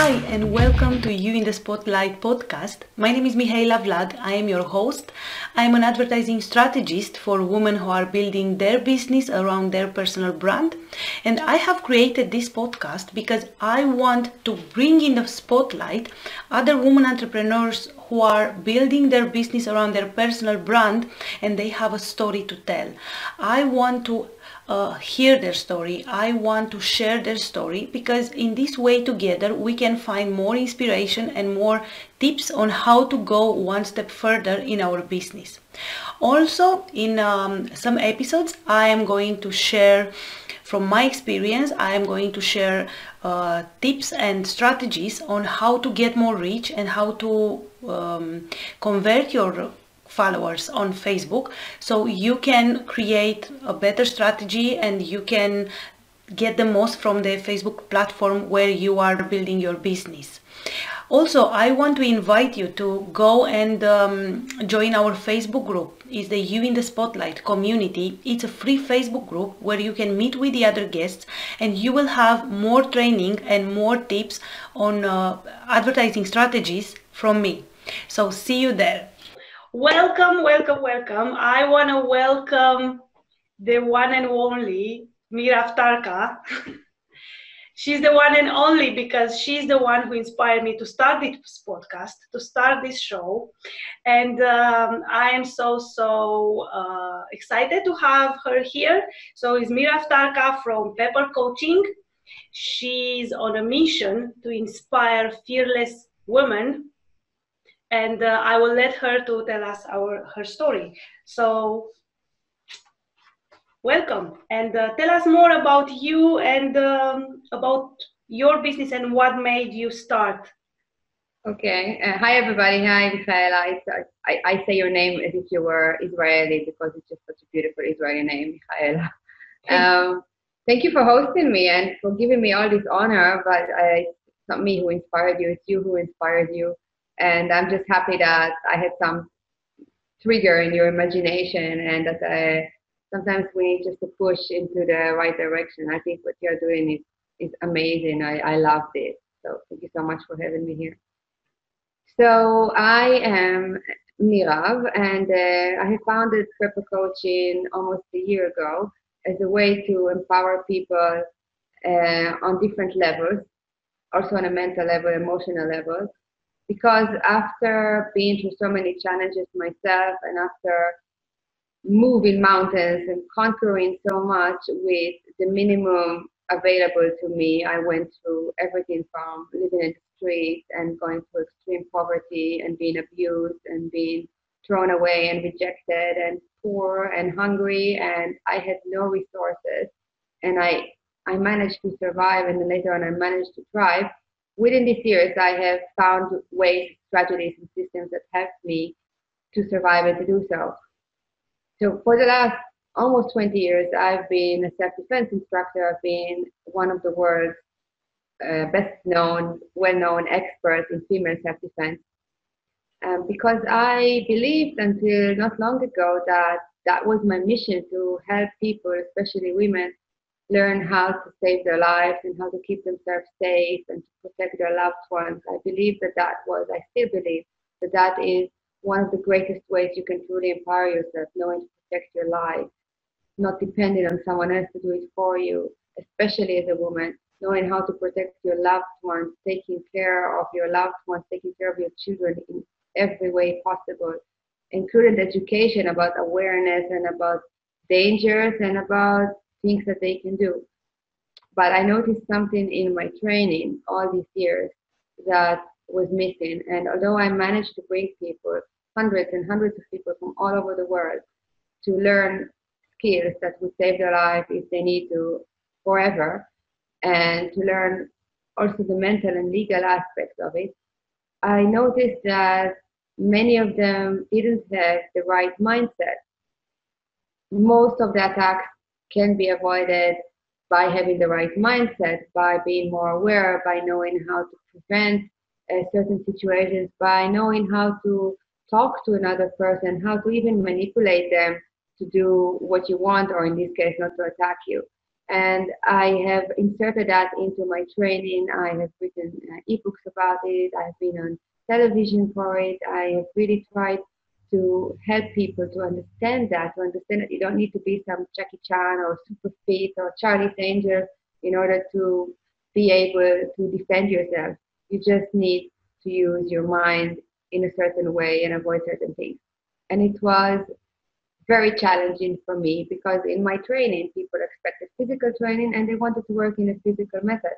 Hi, and welcome to You in the Spotlight podcast. My name is Mihaela Vlad. I am your host. I am an advertising strategist for women who are building their business around their personal brand. And I have created this podcast because I want to bring in the spotlight other women entrepreneurs who are building their business around their personal brand and they have a story to tell. I want to uh, hear their story. I want to share their story because in this way together we can find more inspiration and more tips on how to go one step further in our business. Also, in um, some episodes, I am going to share from my experience, I am going to share uh, tips and strategies on how to get more reach and how to um, convert your followers on Facebook. So you can create a better strategy and you can get the most from the Facebook platform where you are building your business. Also, I want to invite you to go and um, join our Facebook group. It's the You in the Spotlight community. It's a free Facebook group where you can meet with the other guests and you will have more training and more tips on uh, advertising strategies from me. So see you there. Welcome, welcome, welcome. I want to welcome the one and only Mira Aftarka. she's the one and only because she's the one who inspired me to start this podcast, to start this show. And um, I am so, so uh, excited to have her here. So it's Mira Aftarka from Pepper Coaching. She's on a mission to inspire fearless women and uh, I will let her to tell us our her story. So, welcome and uh, tell us more about you and um, about your business and what made you start. Okay. Uh, hi, everybody. Hi, Michaela. I, I say your name as if you were Israeli because it's just such a beautiful Israeli name, Michaela. Um, thank you for hosting me and for giving me all this honor. But I, it's not me who inspired you; it's you who inspired you and I'm just happy that I had some trigger in your imagination and that I, sometimes we need just to push into the right direction. I think what you're doing is, is amazing. I, I love this. So thank you so much for having me here. So I am Mirav and uh, I have founded Pepper Coaching almost a year ago as a way to empower people uh, on different levels, also on a mental level, emotional level, because after being through so many challenges myself and after moving mountains and conquering so much with the minimum available to me, I went through everything from living in the streets and going through extreme poverty and being abused and being thrown away and rejected and poor and hungry. And I had no resources. And I I managed to survive and then later on I managed to thrive within these years, I have found ways, strategies, and systems that helped me to survive and to do so. So for the last almost 20 years, I've been a self-defense instructor. I've been one of the world's uh, best known, well-known experts in female self-defense. Um, because I believed until not long ago that that was my mission to help people, especially women, learn how to save their lives and how to keep themselves safe and to protect their loved ones. I believe that that was, I still believe that that is one of the greatest ways you can truly empower yourself, knowing to protect your life, not depending on someone else to do it for you, especially as a woman, knowing how to protect your loved ones, taking care of your loved ones, taking care of your children in every way possible, including education about awareness and about dangers and about things that they can do. But I noticed something in my training all these years that was missing. And although I managed to bring people, hundreds and hundreds of people from all over the world, to learn skills that would save their life if they need to forever, and to learn also the mental and legal aspects of it, I noticed that many of them didn't have the right mindset. Most of the attacks can be avoided by having the right mindset, by being more aware, by knowing how to prevent uh, certain situations, by knowing how to talk to another person, how to even manipulate them to do what you want, or in this case, not to attack you. And I have inserted that into my training. I have written uh, ebooks about it. I've been on television for it. I have really tried to help people to understand that, to understand that you don't need to be some Jackie Chan or super fit or Charlie's Angel in order to be able to defend yourself. You just need to use your mind in a certain way and avoid certain things. And it was very challenging for me because in my training, people expected physical training and they wanted to work in a physical method.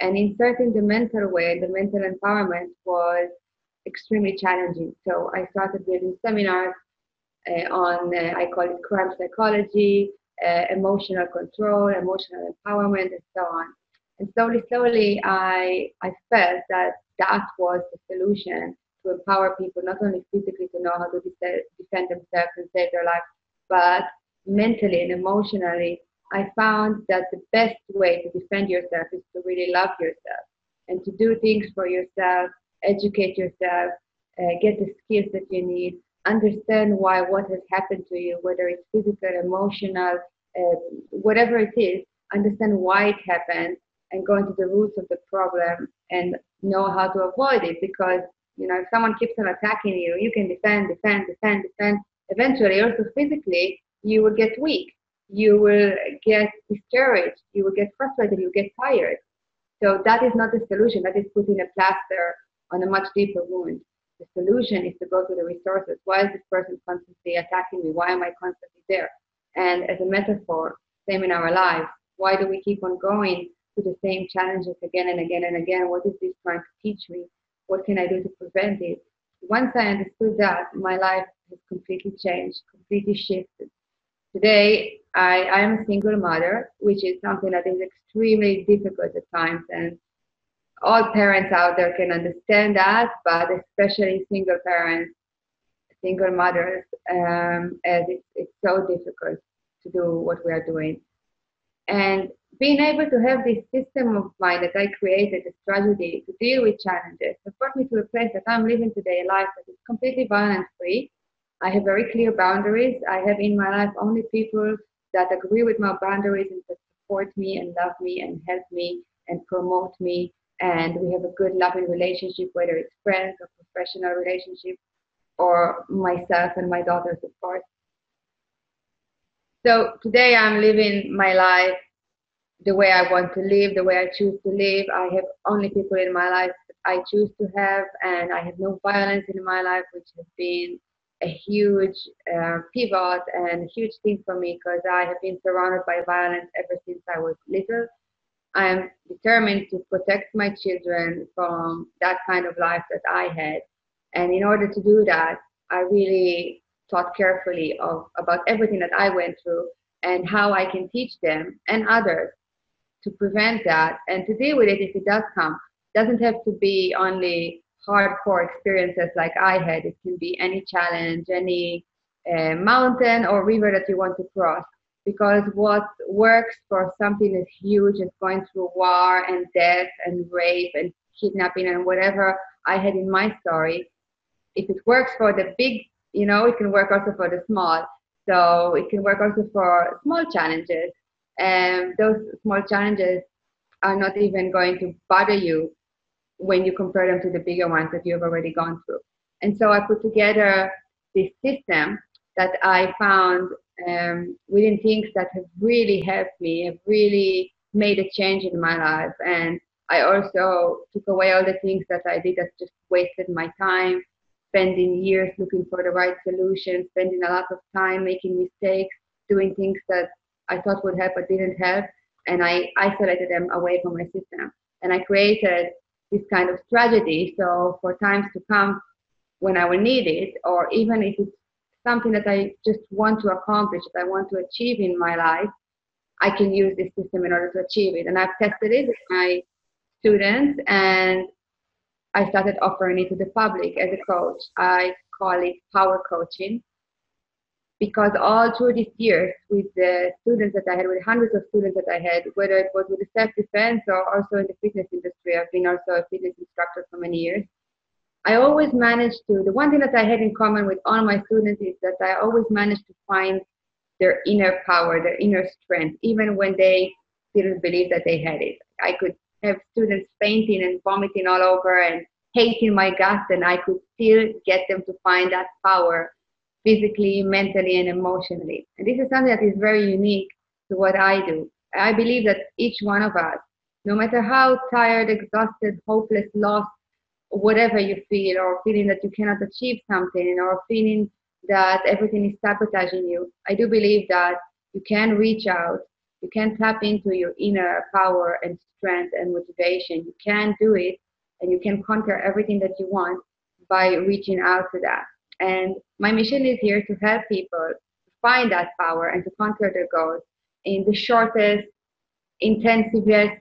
And inserting the mental way, the mental empowerment was extremely challenging. So I started building seminars uh, on, uh, I call it crime psychology, uh, emotional control, emotional empowerment, and so on. And slowly, slowly, I, I felt that that was the solution to empower people, not only physically to know how to de- defend themselves and save their life, but mentally and emotionally. I found that the best way to defend yourself is to really love yourself and to do things for yourself, educate yourself, uh, get the skills that you need, understand why what has happened to you, whether it's physical, emotional, uh, whatever it is, understand why it happened and go into the roots of the problem and know how to avoid it because you know if someone keeps on attacking you you can defend defend defend defend. Eventually also physically you will get weak. You will get discouraged. You will get frustrated. You get tired. So that is not the solution. That is putting a plaster on a much deeper wound the solution is to go to the resources why is this person constantly attacking me why am i constantly there and as a metaphor same in our lives why do we keep on going to the same challenges again and again and again. What is this trying to teach me? What can I do to prevent it? Once I understood that, my life has completely changed, completely shifted. Today, I, I am a single mother, which is something that is extremely difficult at times. And all parents out there can understand that, but especially single parents, single mothers, um, as it's, it's so difficult to do what we are doing. And being able to have this system of mind that I created, a strategy to deal with challenges, has brought me to a place that I'm living today, a life that is completely violence free. I have very clear boundaries. I have in my life only people that agree with my boundaries and that support me and love me and help me and promote me. And we have a good loving relationship, whether it's friends or professional relationship or myself and my daughters, of course. So today I'm living my life the way I want to live, the way I choose to live. I have only people in my life that I choose to have, and I have no violence in my life, which has been a huge uh, pivot and a huge thing for me because I have been surrounded by violence ever since I was little. I am determined to protect my children from that kind of life that I had. And in order to do that, I really thought carefully of about everything that I went through and how I can teach them and others to prevent that and to deal with it if it does come. It doesn't have to be only hardcore experiences like I had. It can be any challenge, any uh, mountain or river that you want to cross. Because what works for something as huge as going through war and death and rape and kidnapping and whatever I had in my story, if it works for the big, you know, it can work also for the small. So it can work also for small challenges and those small challenges are not even going to bother you when you compare them to the bigger ones that you've already gone through. And so I put together this system that I found um, within things that have really helped me, have really made a change in my life. And I also took away all the things that I did that just wasted my time, spending years looking for the right solution, spending a lot of time making mistakes, doing things that I thought would help but didn't help. And I isolated them away from my system. And I created this kind of strategy. So for times to come when I will need it, or even if it's something that I just want to accomplish, that I want to achieve in my life, I can use this system in order to achieve it. And I've tested it with my students and I started offering it to the public as a coach. I call it power coaching because all through these years with the students that I had, with hundreds of students that I had, whether it was with the self-defense or also in the fitness industry, I've been also a fitness instructor for many years. I always managed to, the one thing that I had in common with all my students is that I always managed to find their inner power, their inner strength, even when they didn't believe that they had it. I could have students fainting and vomiting all over and hating my guts, and I could still get them to find that power physically, mentally, and emotionally. And this is something that is very unique to what I do. I believe that each one of us, no matter how tired, exhausted, hopeless, lost, whatever you feel, or feeling that you cannot achieve something, or feeling that everything is sabotaging you, I do believe that you can reach out, you can tap into your inner power and strength and motivation. You can do it, and you can conquer everything that you want by reaching out to that. And my mission is here to help people find that power and to conquer their goals in the shortest, intensivest,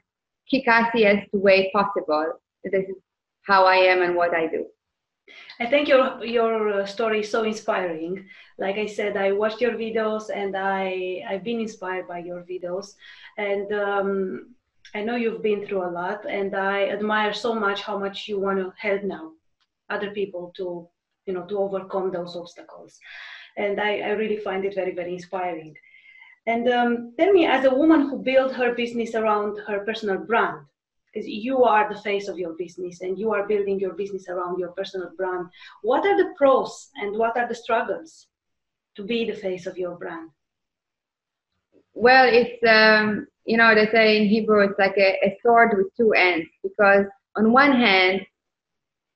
kick-assiest way possible. This is how I am and what I do. I think your your uh, story is so inspiring. Like I said, I watched your videos and I I've been inspired by your videos, and um, I know you've been through a lot, and I admire so much how much you want to help now other people to you know to overcome those obstacles, and I, I really find it very very inspiring. And um, tell me, as a woman who built her business around her personal brand, because you are the face of your business and you are building your business around your personal brand, what are the pros and what are the struggles to be the face of your brand? Well, it's um, you know they say in Hebrew it's like a, a sword with two ends because on one hand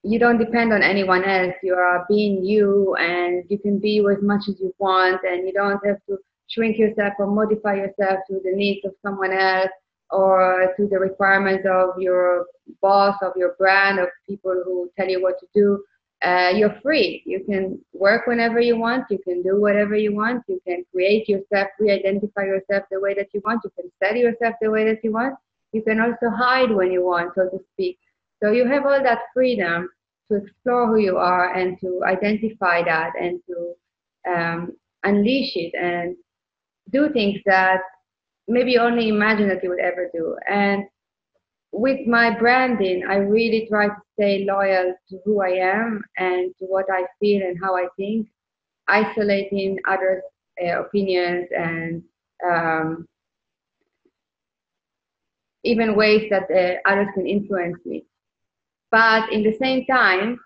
you don't depend on anyone else. You are being you, and you can be as much as you want, and you don't have to shrink yourself or modify yourself to the needs of someone else or to the requirements of your boss, of your brand, of people who tell you what to do. Uh, you're free. You can work whenever you want. You can do whatever you want. You can create yourself, re-identify yourself the way that you want. You can study yourself the way that you want. You can also hide when you want, so to speak. So you have all that freedom to explore who you are and to identify that and to um, unleash it and do things that maybe only imagine that you would ever do. And with my branding, I really try to stay loyal to who I am and to what I feel and how I think, isolating others' uh, opinions and um, even ways that uh, others can influence me. But in the same time,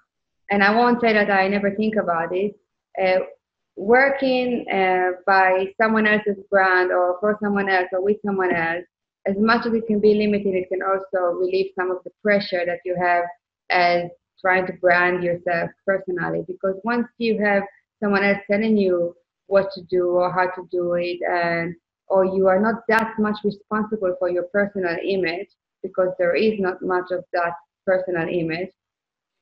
and I won't say that I never think about it, uh, working uh, by someone else's brand or for someone else or with someone else, as much as it can be limited, it can also relieve some of the pressure that you have as trying to brand yourself personally. Because once you have someone else telling you what to do or how to do it, and or you are not that much responsible for your personal image because there is not much of that personal image.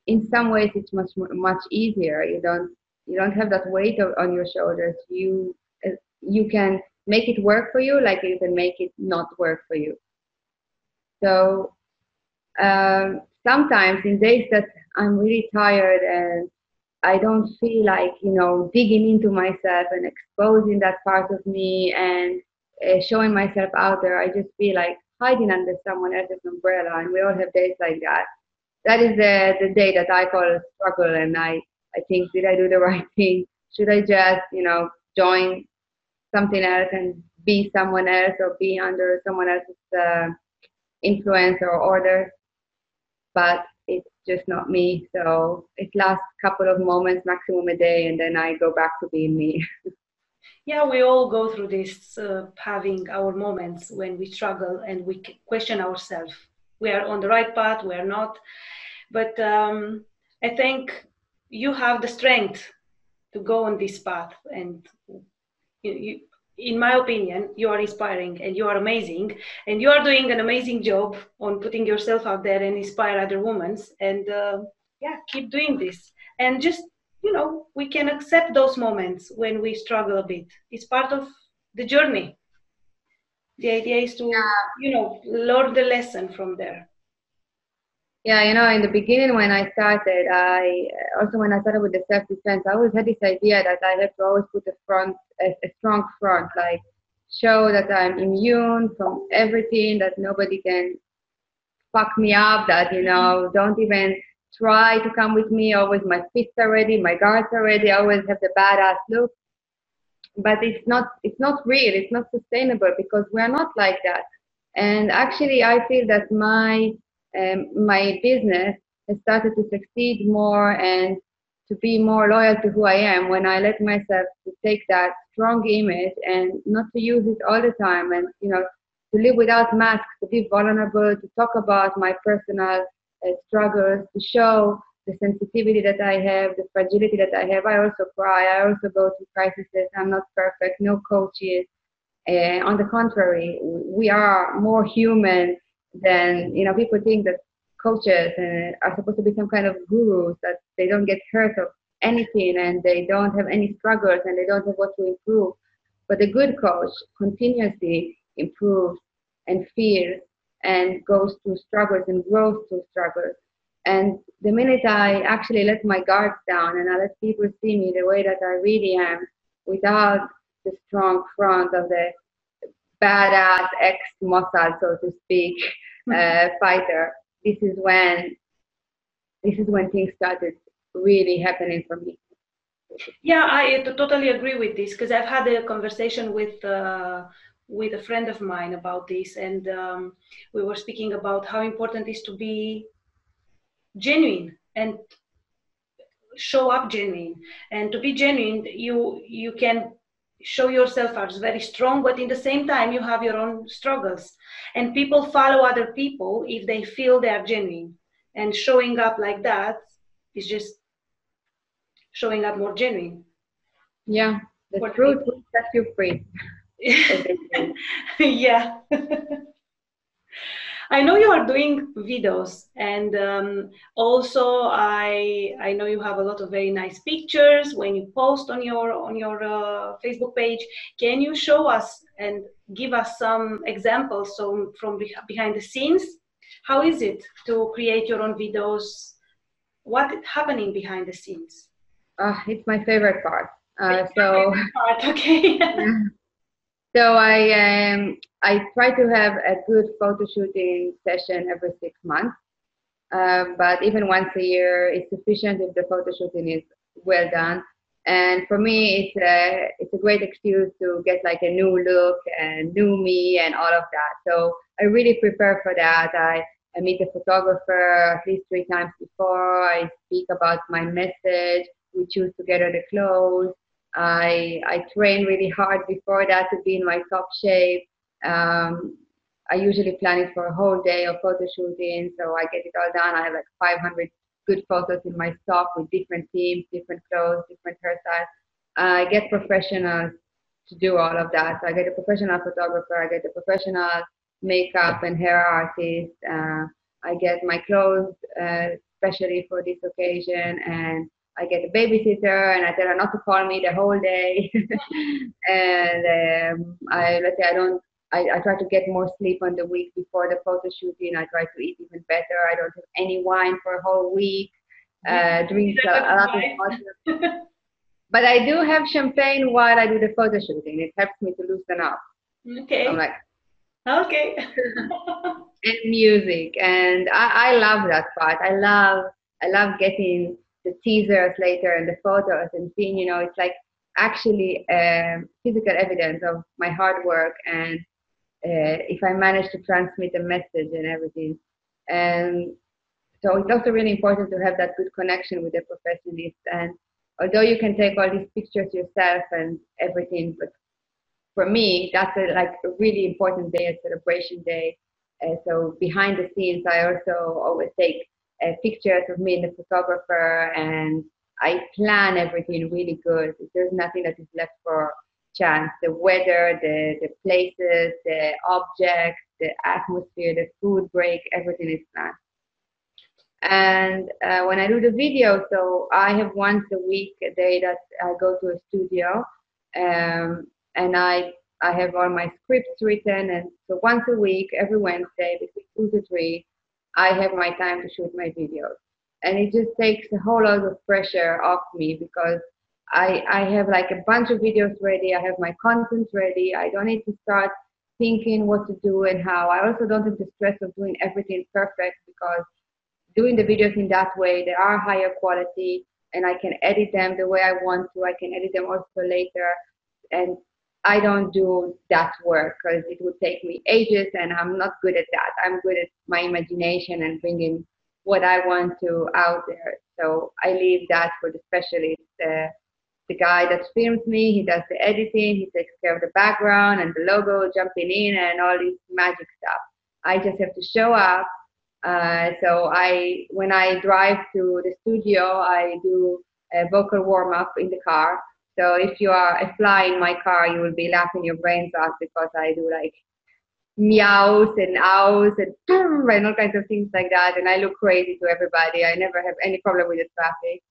In some ways, it's much much easier. You don't you don't have that weight on your shoulders. You uh, you can make it work for you like you can make it not work for you. So um, sometimes in days that i'm really tired and i don't feel like you know digging into myself and exposing that part of me and uh, showing myself out there i just feel like hiding under someone else's umbrella and we all have days like that. That is the, the day that i call a struggle and i I think, did I do the right thing? Should I just, you know, join something else and be someone else or be under someone else's uh, influence or order? But it's just not me. So it lasts a couple of moments, maximum a day, and then I go back to being me. yeah, we all go through this, uh, having our moments when we struggle and we question ourselves. We are on the right path, we are not. But um, I think you have the strength to go on this path and you, you, in my opinion you are inspiring and you are amazing and you are doing an amazing job on putting yourself out there and inspire other women and uh, yeah keep doing this. And just you know we can accept those moments when we struggle a bit. It's part of the journey. The idea is to yeah. you know learn the lesson from there yeah, you know, in the beginning when I started, I uh, also when I started with the self defense, I always had this idea that I have to always put a front, a, a strong front, like show that I'm immune from everything, that nobody can fuck me up, that you know, mm-hmm. don't even try to come with me. Always my fists are ready, my guards are ready. I always have the badass look. But it's not, it's not real. It's not sustainable because we're not like that. And actually, I feel that my um, my business has started to succeed more and to be more loyal to who I am when I let myself to take that strong image and not to use it all the time and you know to live without masks, to be vulnerable, to talk about my personal uh, struggles, to show the sensitivity that I have, the fragility that I have. I also cry. I also go through crises. I'm not perfect. No coaches. Uh, on the contrary, we are more human than you know. People think that coaches uh, are supposed to be some kind of gurus that they don't get hurt of anything and they don't have any struggles and they don't have what to improve. But a good coach continuously improves and fears and goes through struggles and grows through struggles. And the minute I actually let my guards down and I let people see me the way that I really am, without the strong front of the badass ex Mossad, so to speak, uh, fighter, this is when this is when things started really happening for me. Yeah, I totally agree with this because I've had a conversation with uh, with a friend of mine about this, and um, we were speaking about how important it is to be genuine and show up genuine. And to be genuine, you you can show yourself as very strong, but in the same time you have your own struggles. And people follow other people if they feel they are genuine. And showing up like that is just showing up more genuine. Yeah, the what truth will set you free. yeah. I know you are doing videos, and um, also I I know you have a lot of very nice pictures when you post on your on your uh, Facebook page. Can you show us and give us some examples so from behind the scenes? How is it to create your own videos? What is happening behind the scenes? Uh, it's my favorite part. Uh, so part, okay. So I um, I try to have a good photo shooting session every six months. Uh, but even once a year is sufficient if the photo shooting is well done. And for me, it's a it's a great excuse to get like a new look and new me and all of that. So I really prepare for that. I I meet the photographer at least three times before. I speak about my message. We choose together the clothes. I, I train really hard before that to be in my top shape. Um, I usually plan it for a whole day of photo shooting, so I get it all done. I have like 500 good photos in my stock with different teams, different clothes, different hairstyles. I get professionals to do all of that. So I get a professional photographer, I get a professional makeup and hair artist. Uh, I get my clothes uh, especially for this occasion, and I get a babysitter and I tell her not to call me the whole day. and um, I let's say I don't. I, I try to get more sleep on the week before the photo shooting. I try to eat even better. I don't have any wine for a whole week. Uh, drink a, a lot of water. but I do have champagne while I do the photo shooting. It helps me to loosen up. Okay. I'm like, okay. and music, and I, I love that part. I love I love getting the teasers later and the photos and seeing, you know, it's like actually um, physical evidence of my hard work and uh, if I manage to transmit a message and everything. And so it's also really important to have that good connection with the professionist. And although you can take all these pictures yourself and everything, but for me, that's a, like a really important day, a celebration day. Uh, so behind the scenes, I also always take uh, pictures of me and the photographer, and I plan everything really good. There's nothing that is left for chance. The weather, the, the places, the objects, the atmosphere, the food break, everything is planned. And uh, when I do the video, so I have once a week a day that I go to a studio, um, and I I have all my scripts written, and so once a week, every Wednesday between two to three, I have my time to shoot my videos. And it just takes a whole lot of pressure off me because I, I have like a bunch of videos ready. I have my content ready. I don't need to start thinking what to do and how. I also don't have the stress of doing everything perfect because doing the videos in that way, they are higher quality and I can edit them the way I want to. I can edit them also later. And I don't do that work because it would take me ages and I'm not good at that. I'm good at my imagination and bringing what I want to out there. So I leave that for the specialist. Uh, the guy that films me, he does the editing, he takes care of the background and the logo jumping in and all this magic stuff. I just have to show up. Uh, so I, when I drive to the studio, I do a vocal warm up in the car. So if you are a fly in my car, you will be laughing your brains out because I do like meows and owls and, and all kinds of things like that. And I look crazy to everybody. I never have any problem with the traffic.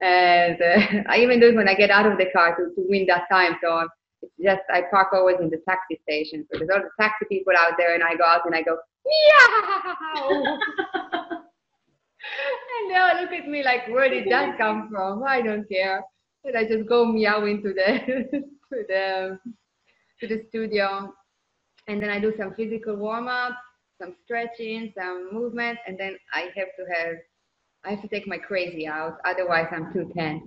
And uh, I even do it when I get out of the car to, to win that time. So it's just, I park always in the taxi station. So there's all the taxi people out there and I go out and I go, meow. and they all look at me like, where did that come from? I don't care. And I just go meow into the, to the, to the studio and then I do some physical warm up, some stretching, some movement, and then I have to have I have to take my crazy out, otherwise I'm too tense.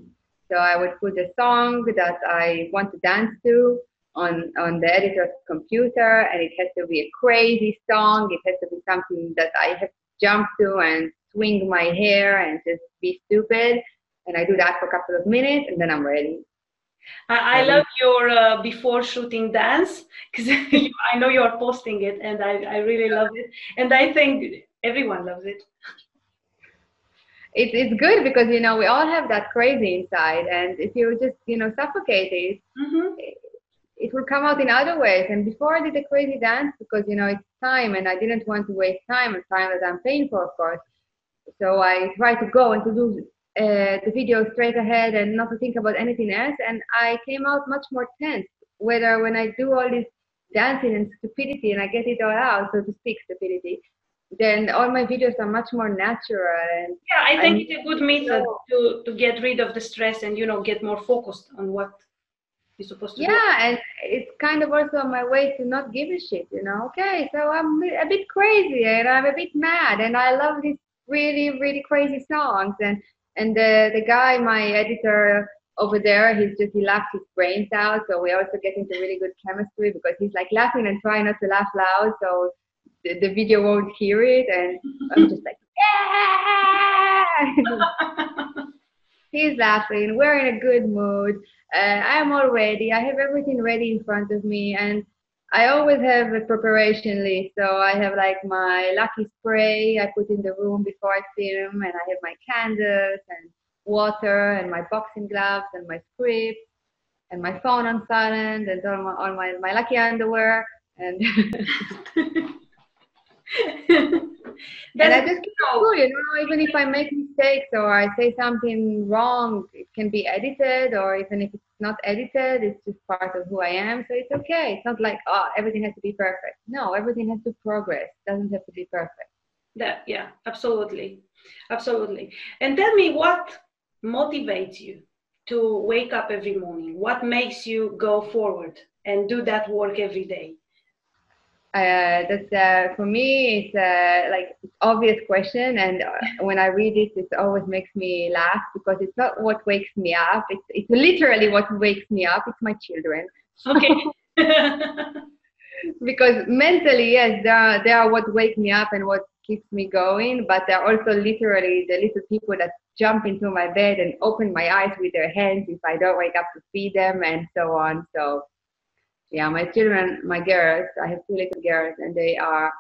So I would put a song that I want to dance to on on the editor's computer, and it has to be a crazy song. It has to be something that I have to jump to and swing my hair and just be stupid. And I do that for a couple of minutes, and then I'm ready. I, I love your uh, before shooting dance because I know you're posting it and I, I really love it. And I think everyone loves it. It's, it's good because, you know, we all have that crazy inside. And if you just, you know, suffocate it, mm-hmm. it, it will come out in other ways. And before I did the crazy dance, because, you know, it's time and I didn't want to waste time and time that I'm paying for, of course. So I try to go and to do uh, the video straight ahead and not to think about anything else. And I came out much more tense, whether when I do all this dancing and stupidity and I get it all out, so to speak, stupidity, then all my videos are much more natural. And yeah, I think it's a good method to, to get rid of the stress and, you know, get more focused on what you're supposed to do. yeah, do. and it's kind of also my way to not give a shit, you know. Okay, so I'm a bit crazy and I'm a bit mad and I love these really, really crazy songs and and the, the guy, my editor over there, he's just, he laughs his brains out. So we also get into really good chemistry because he's like laughing and trying not to laugh loud. So the, the video won't hear it. And I'm just like, yeah! he's laughing. We're in a good mood. Uh, I'm all ready. I have everything ready in front of me. And I always have a preparation list. So I have like my lucky spray I put in the room before I film, and I have my candles and water and my boxing gloves and my script and my phone on silent and all my, all my, my lucky underwear and and I just keep cool, you know, even if I make mistakes or I say something wrong, it can be edited, or even if it's not edited, it's just part of who I am. So it's okay. It's not like, oh, everything has to be perfect. No, everything has to progress. It doesn't have to be perfect. That, yeah, absolutely. Absolutely. And tell me what motivates you to wake up every morning? What makes you go forward and do that work every day? Uh, that's uh, for me it's uh, like obvious question and uh, when i read it it always makes me laugh because it's not what wakes me up it's, it's literally what wakes me up it's my children. Okay. Because mentally yes they are, they are what wake me up and what keeps me going but they're also literally the little people that jump into my bed and open my eyes with their hands if i don't wake up to feed them and so on so yeah, my children, my girls, I have two little girls, and they are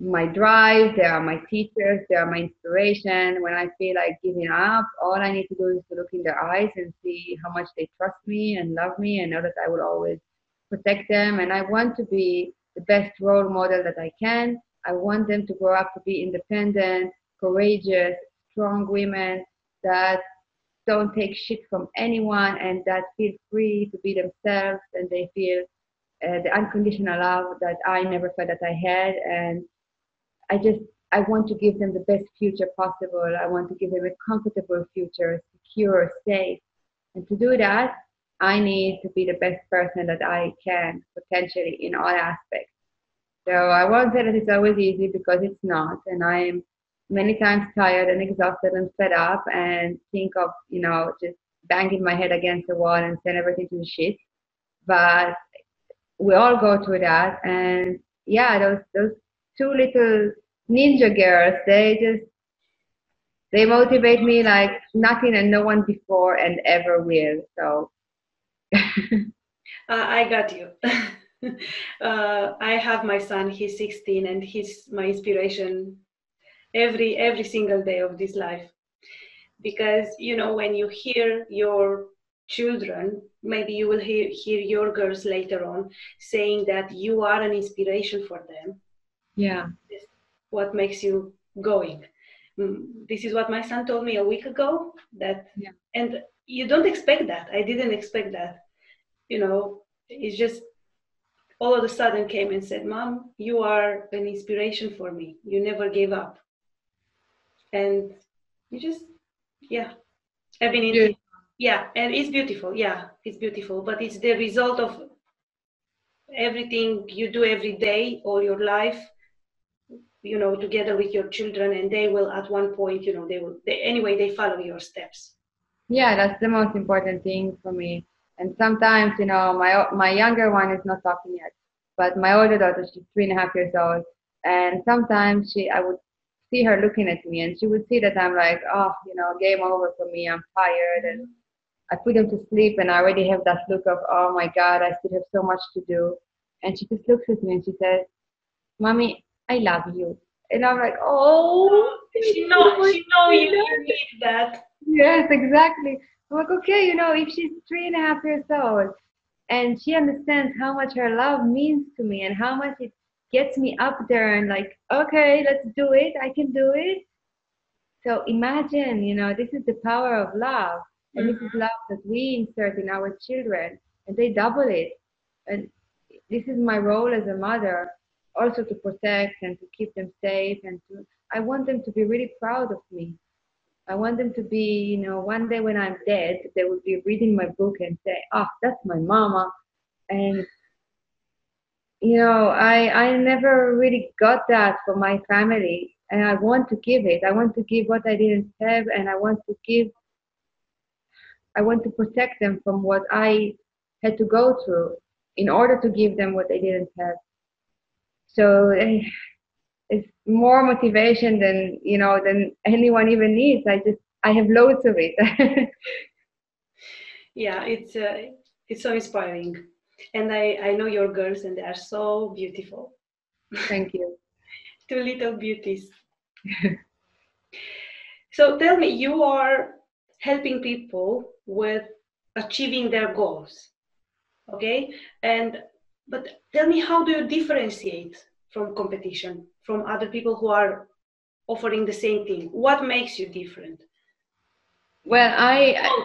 my drive, they are my teachers, they are my inspiration. When I feel like giving up, all I need to do is to look in their eyes and see how much they trust me and love me and know that I will always protect them. And I want to be the best role model that I can. I want them to grow up to be independent, courageous, strong women that don't take shit from anyone and that feel free to be themselves and they feel uh, the unconditional love that I never felt that I had. And I just, I want to give them the best future possible. I want to give them a comfortable future, secure, safe. And to do that, I need to be the best person that I can potentially in all aspects. So I won't say that it's always easy because it's not. And I'm many times tired and exhausted and fed up and think of, you know, just banging my head against the wall and send everything to the shit. but we all go through that. And yeah, those those two little ninja girls, they just they motivate me like nothing and no one before and ever will. So uh, I got you. uh, I have my son. He's 16, and he's my inspiration every every single day of this life. Because you know, when you hear your children, maybe you will hear, hear your girls later on saying that you are an inspiration for them. Yeah. What makes you going? Mm, this is what my son told me a week ago. That yeah. and you don't expect that. I didn't expect that. You know, it's just all of a sudden came and said, Mom, you are an inspiration for me. You never gave up. And you just, yeah. I've been in, yeah. yeah, and it's beautiful. Yeah, it's beautiful. But it's the result of everything you do every day, all your life, you know, together with your children. And they will, at one point, you know, they will, they, anyway, they follow your steps. Yeah, that's the most important thing for me and sometimes, you know, my my younger one is not talking yet, but my older daughter, she's three and a half years old, and sometimes she, I would see her looking at me, and she would see that I'm like, oh, you know, game over for me. I'm tired, and I put them to sleep, and I already have that look of, oh my God, I still have so much to do. And she just looks at me and she says, "Mommy, I love you." And I'm like, oh, oh she knows, oh she knows you need that. Yes, exactly. I'm like, okay, you know, if she's three and a half years old and she understands how much her love means to me and how much it gets me up there and like, okay, let's do it. I can do it. So imagine, you know, this is the power of love. And mm-hmm. this is mm-hmm. love that we insert in our children and they double it. And this is my role as a mother also to protect and to keep them safe and to I want them to be really proud of me I want them to be, you know, one day when I'm dead, they will be reading my book and say, "Ah, oh, that's my mama," and you know, I I never really got that from my family, and I want to give it. I want to give what I didn't have, and I want to give. I want to protect them from what I had to go through in order to give them what they didn't have. So eh, it's more motivation than you know than anyone even needs i just i have loads of it yeah it's uh, it's so inspiring and i i know your girls and they are so beautiful thank you two little beauties so tell me you are helping people with achieving their goals okay and but tell me how do you differentiate from competition from other people who are offering the same thing? What makes you different? Well, I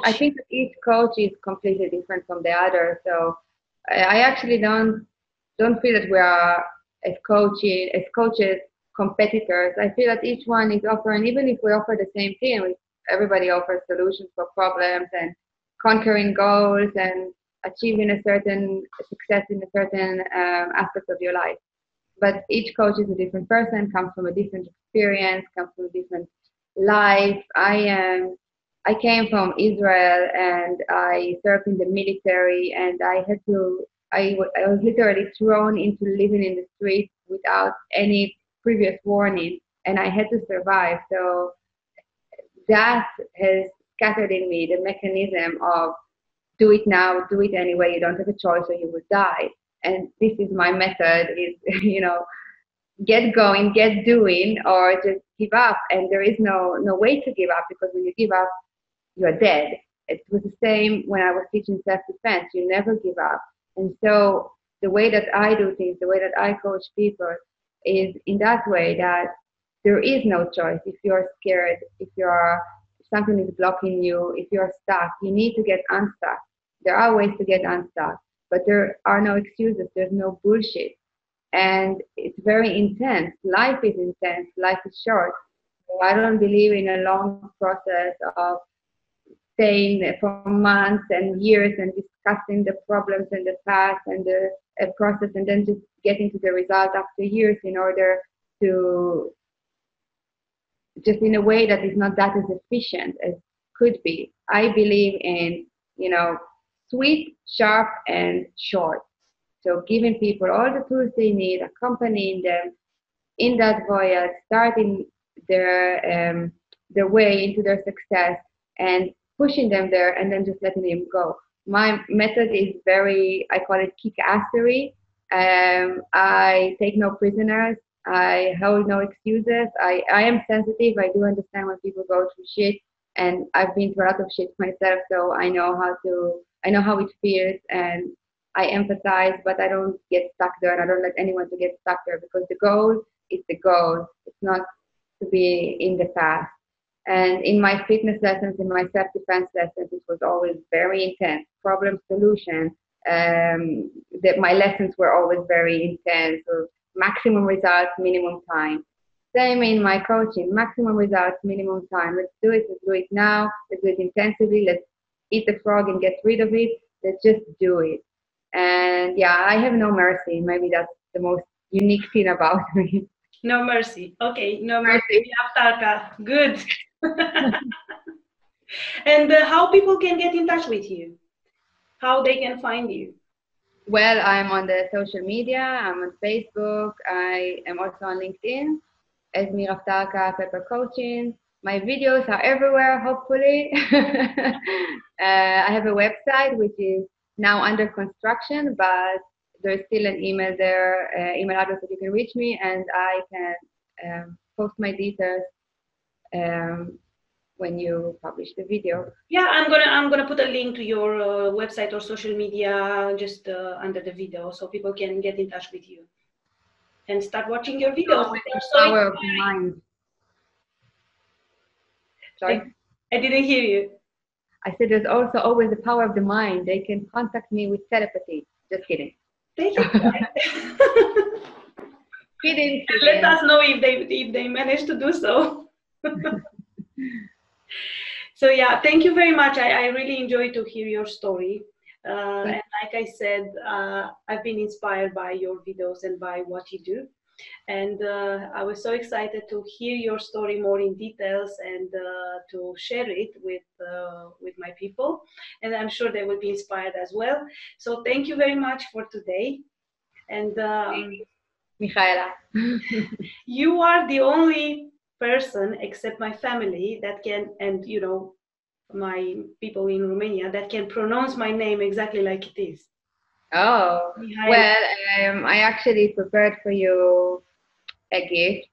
I think each coach is completely different from the other. So I actually don't don't feel that we are as coaches as coaches competitors. I feel that each one is offering, even if we offer the same thing, everybody offers solutions for problems and conquering goals and achieving a certain success in a certain um, aspect of your life but each coach is a different person, comes from a different experience, comes from a different life. I am. I came from Israel and I served in the military and I had to. I, I was literally thrown into living in the streets without any previous warning, and I had to survive. So that has scattered in me the mechanism of do it now, do it anyway. You don't have a choice, or you will die and this is my method is you know get going get doing or just give up and there is no no way to give up because when you give up you're dead it was the same when i was teaching self-defense you never give up and so the way that i do things the way that i coach people is in that way that there is no choice if you're scared if you're something is blocking you if you're stuck you need to get unstuck there are ways to get unstuck but there are no excuses. There's no bullshit. And it's very intense. Life is intense. Life is short. I don't believe in a long process of staying for months and years and discussing the problems in the past and the process and then just getting to the result after years in order to just in a way that is not that as efficient as could be. I believe in, you know, sweet, sharp, and short. So giving people all the tools they need, accompanying them in that voyage, starting their um, their way into their success, and pushing them there, and then just letting them go. My method is very, I call it kick-assery. Um, I take no prisoners. I hold no excuses. I, I am sensitive. I do understand when people go through shit, and I've been through a lot of shit myself, so I know how to. I know how it feels, and I empathize, but I don't get stuck there, and I don't let anyone to get stuck there because the goal is the goal. It's not to be in the past. And in my fitness lessons, in my self-defense lessons, it was always very intense. Problem solution. Um, that my lessons were always very intense. So maximum results, minimum time. Same in my coaching, maximum results, minimum time. Let's do it. Let's do it now. Let's do it intensively. Let's eat the frog and get rid of it. Let's just do it. And yeah, I have no mercy. Maybe that's the most unique thing about me. No mercy. Okay, no mercy. mercy. Good. and uh, how people can get in touch with you? How they can find you? Well, I'm on the social media. I'm on Facebook. I am also on LinkedIn as Miraftarka Pepper Coaching. My videos are everywhere, hopefully. uh, I have a website which is now under construction, but there's still an email there, uh, email address that you can reach me, and I can um, post my details um, when you publish the video. Yeah, I'm gonna I'm gonna put a link to your uh, website or social media just uh, under the video, so people can get in touch with you and start watching your videos. power of mind. Sorry, I, I didn't hear you. I said there's also always the power of the mind. They can contact me with telepathy. Just kidding. Thank you. kidding, Let us know if they if they manage to do so. so yeah, thank you very much. I, I really enjoyed to hear your story. Uh, and like I said, uh, I've been inspired by your videos and by what you do. And uh, I was so excited to hear your story more in details and uh, to share it with uh, with my people. And I'm sure they will be inspired as well. So thank you very much for today. And um, Michaela, you are the only person except my family that can and you know my people in Romania that can pronounce my name exactly like it is. Oh, well, um, I actually prepared for you a gift,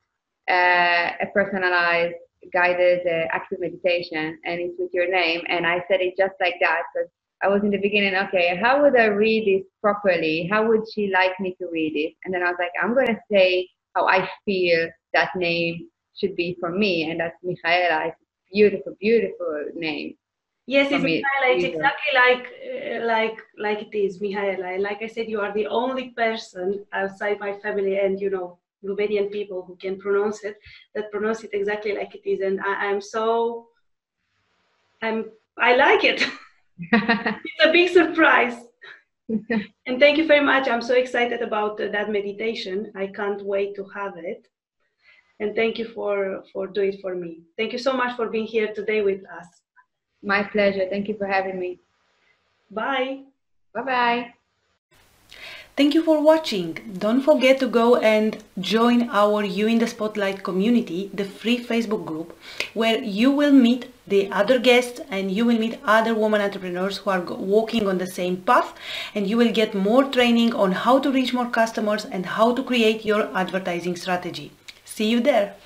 uh, a personalized guided uh, active meditation, and it's with your name. And I said it just like that because I was in the beginning, okay, how would I read this properly? How would she like me to read it? And then I was like, I'm to say how I feel that name should be for me, and that's Michaela. It's a beautiful, beautiful name. Yes, it's Mihaela. It's exactly like uh, like like it is, Mihaela. Like I said, you are the only person outside my family and you know Romanian people who can pronounce it that pronounce it exactly like it is, and I, am so I'm I like it. it's a big surprise. and thank you very much. I'm so excited about uh, that meditation. I can't wait to have it. And thank you for for doing it for me. Thank you so much for being here today with us. My pleasure. Thank you for having me. Bye. Bye bye. Thank you for watching. Don't forget to go and join our You in the Spotlight community, the free Facebook group, where you will meet the other guests and you will meet other women entrepreneurs who are walking on the same path and you will get more training on how to reach more customers and how to create your advertising strategy. See you there.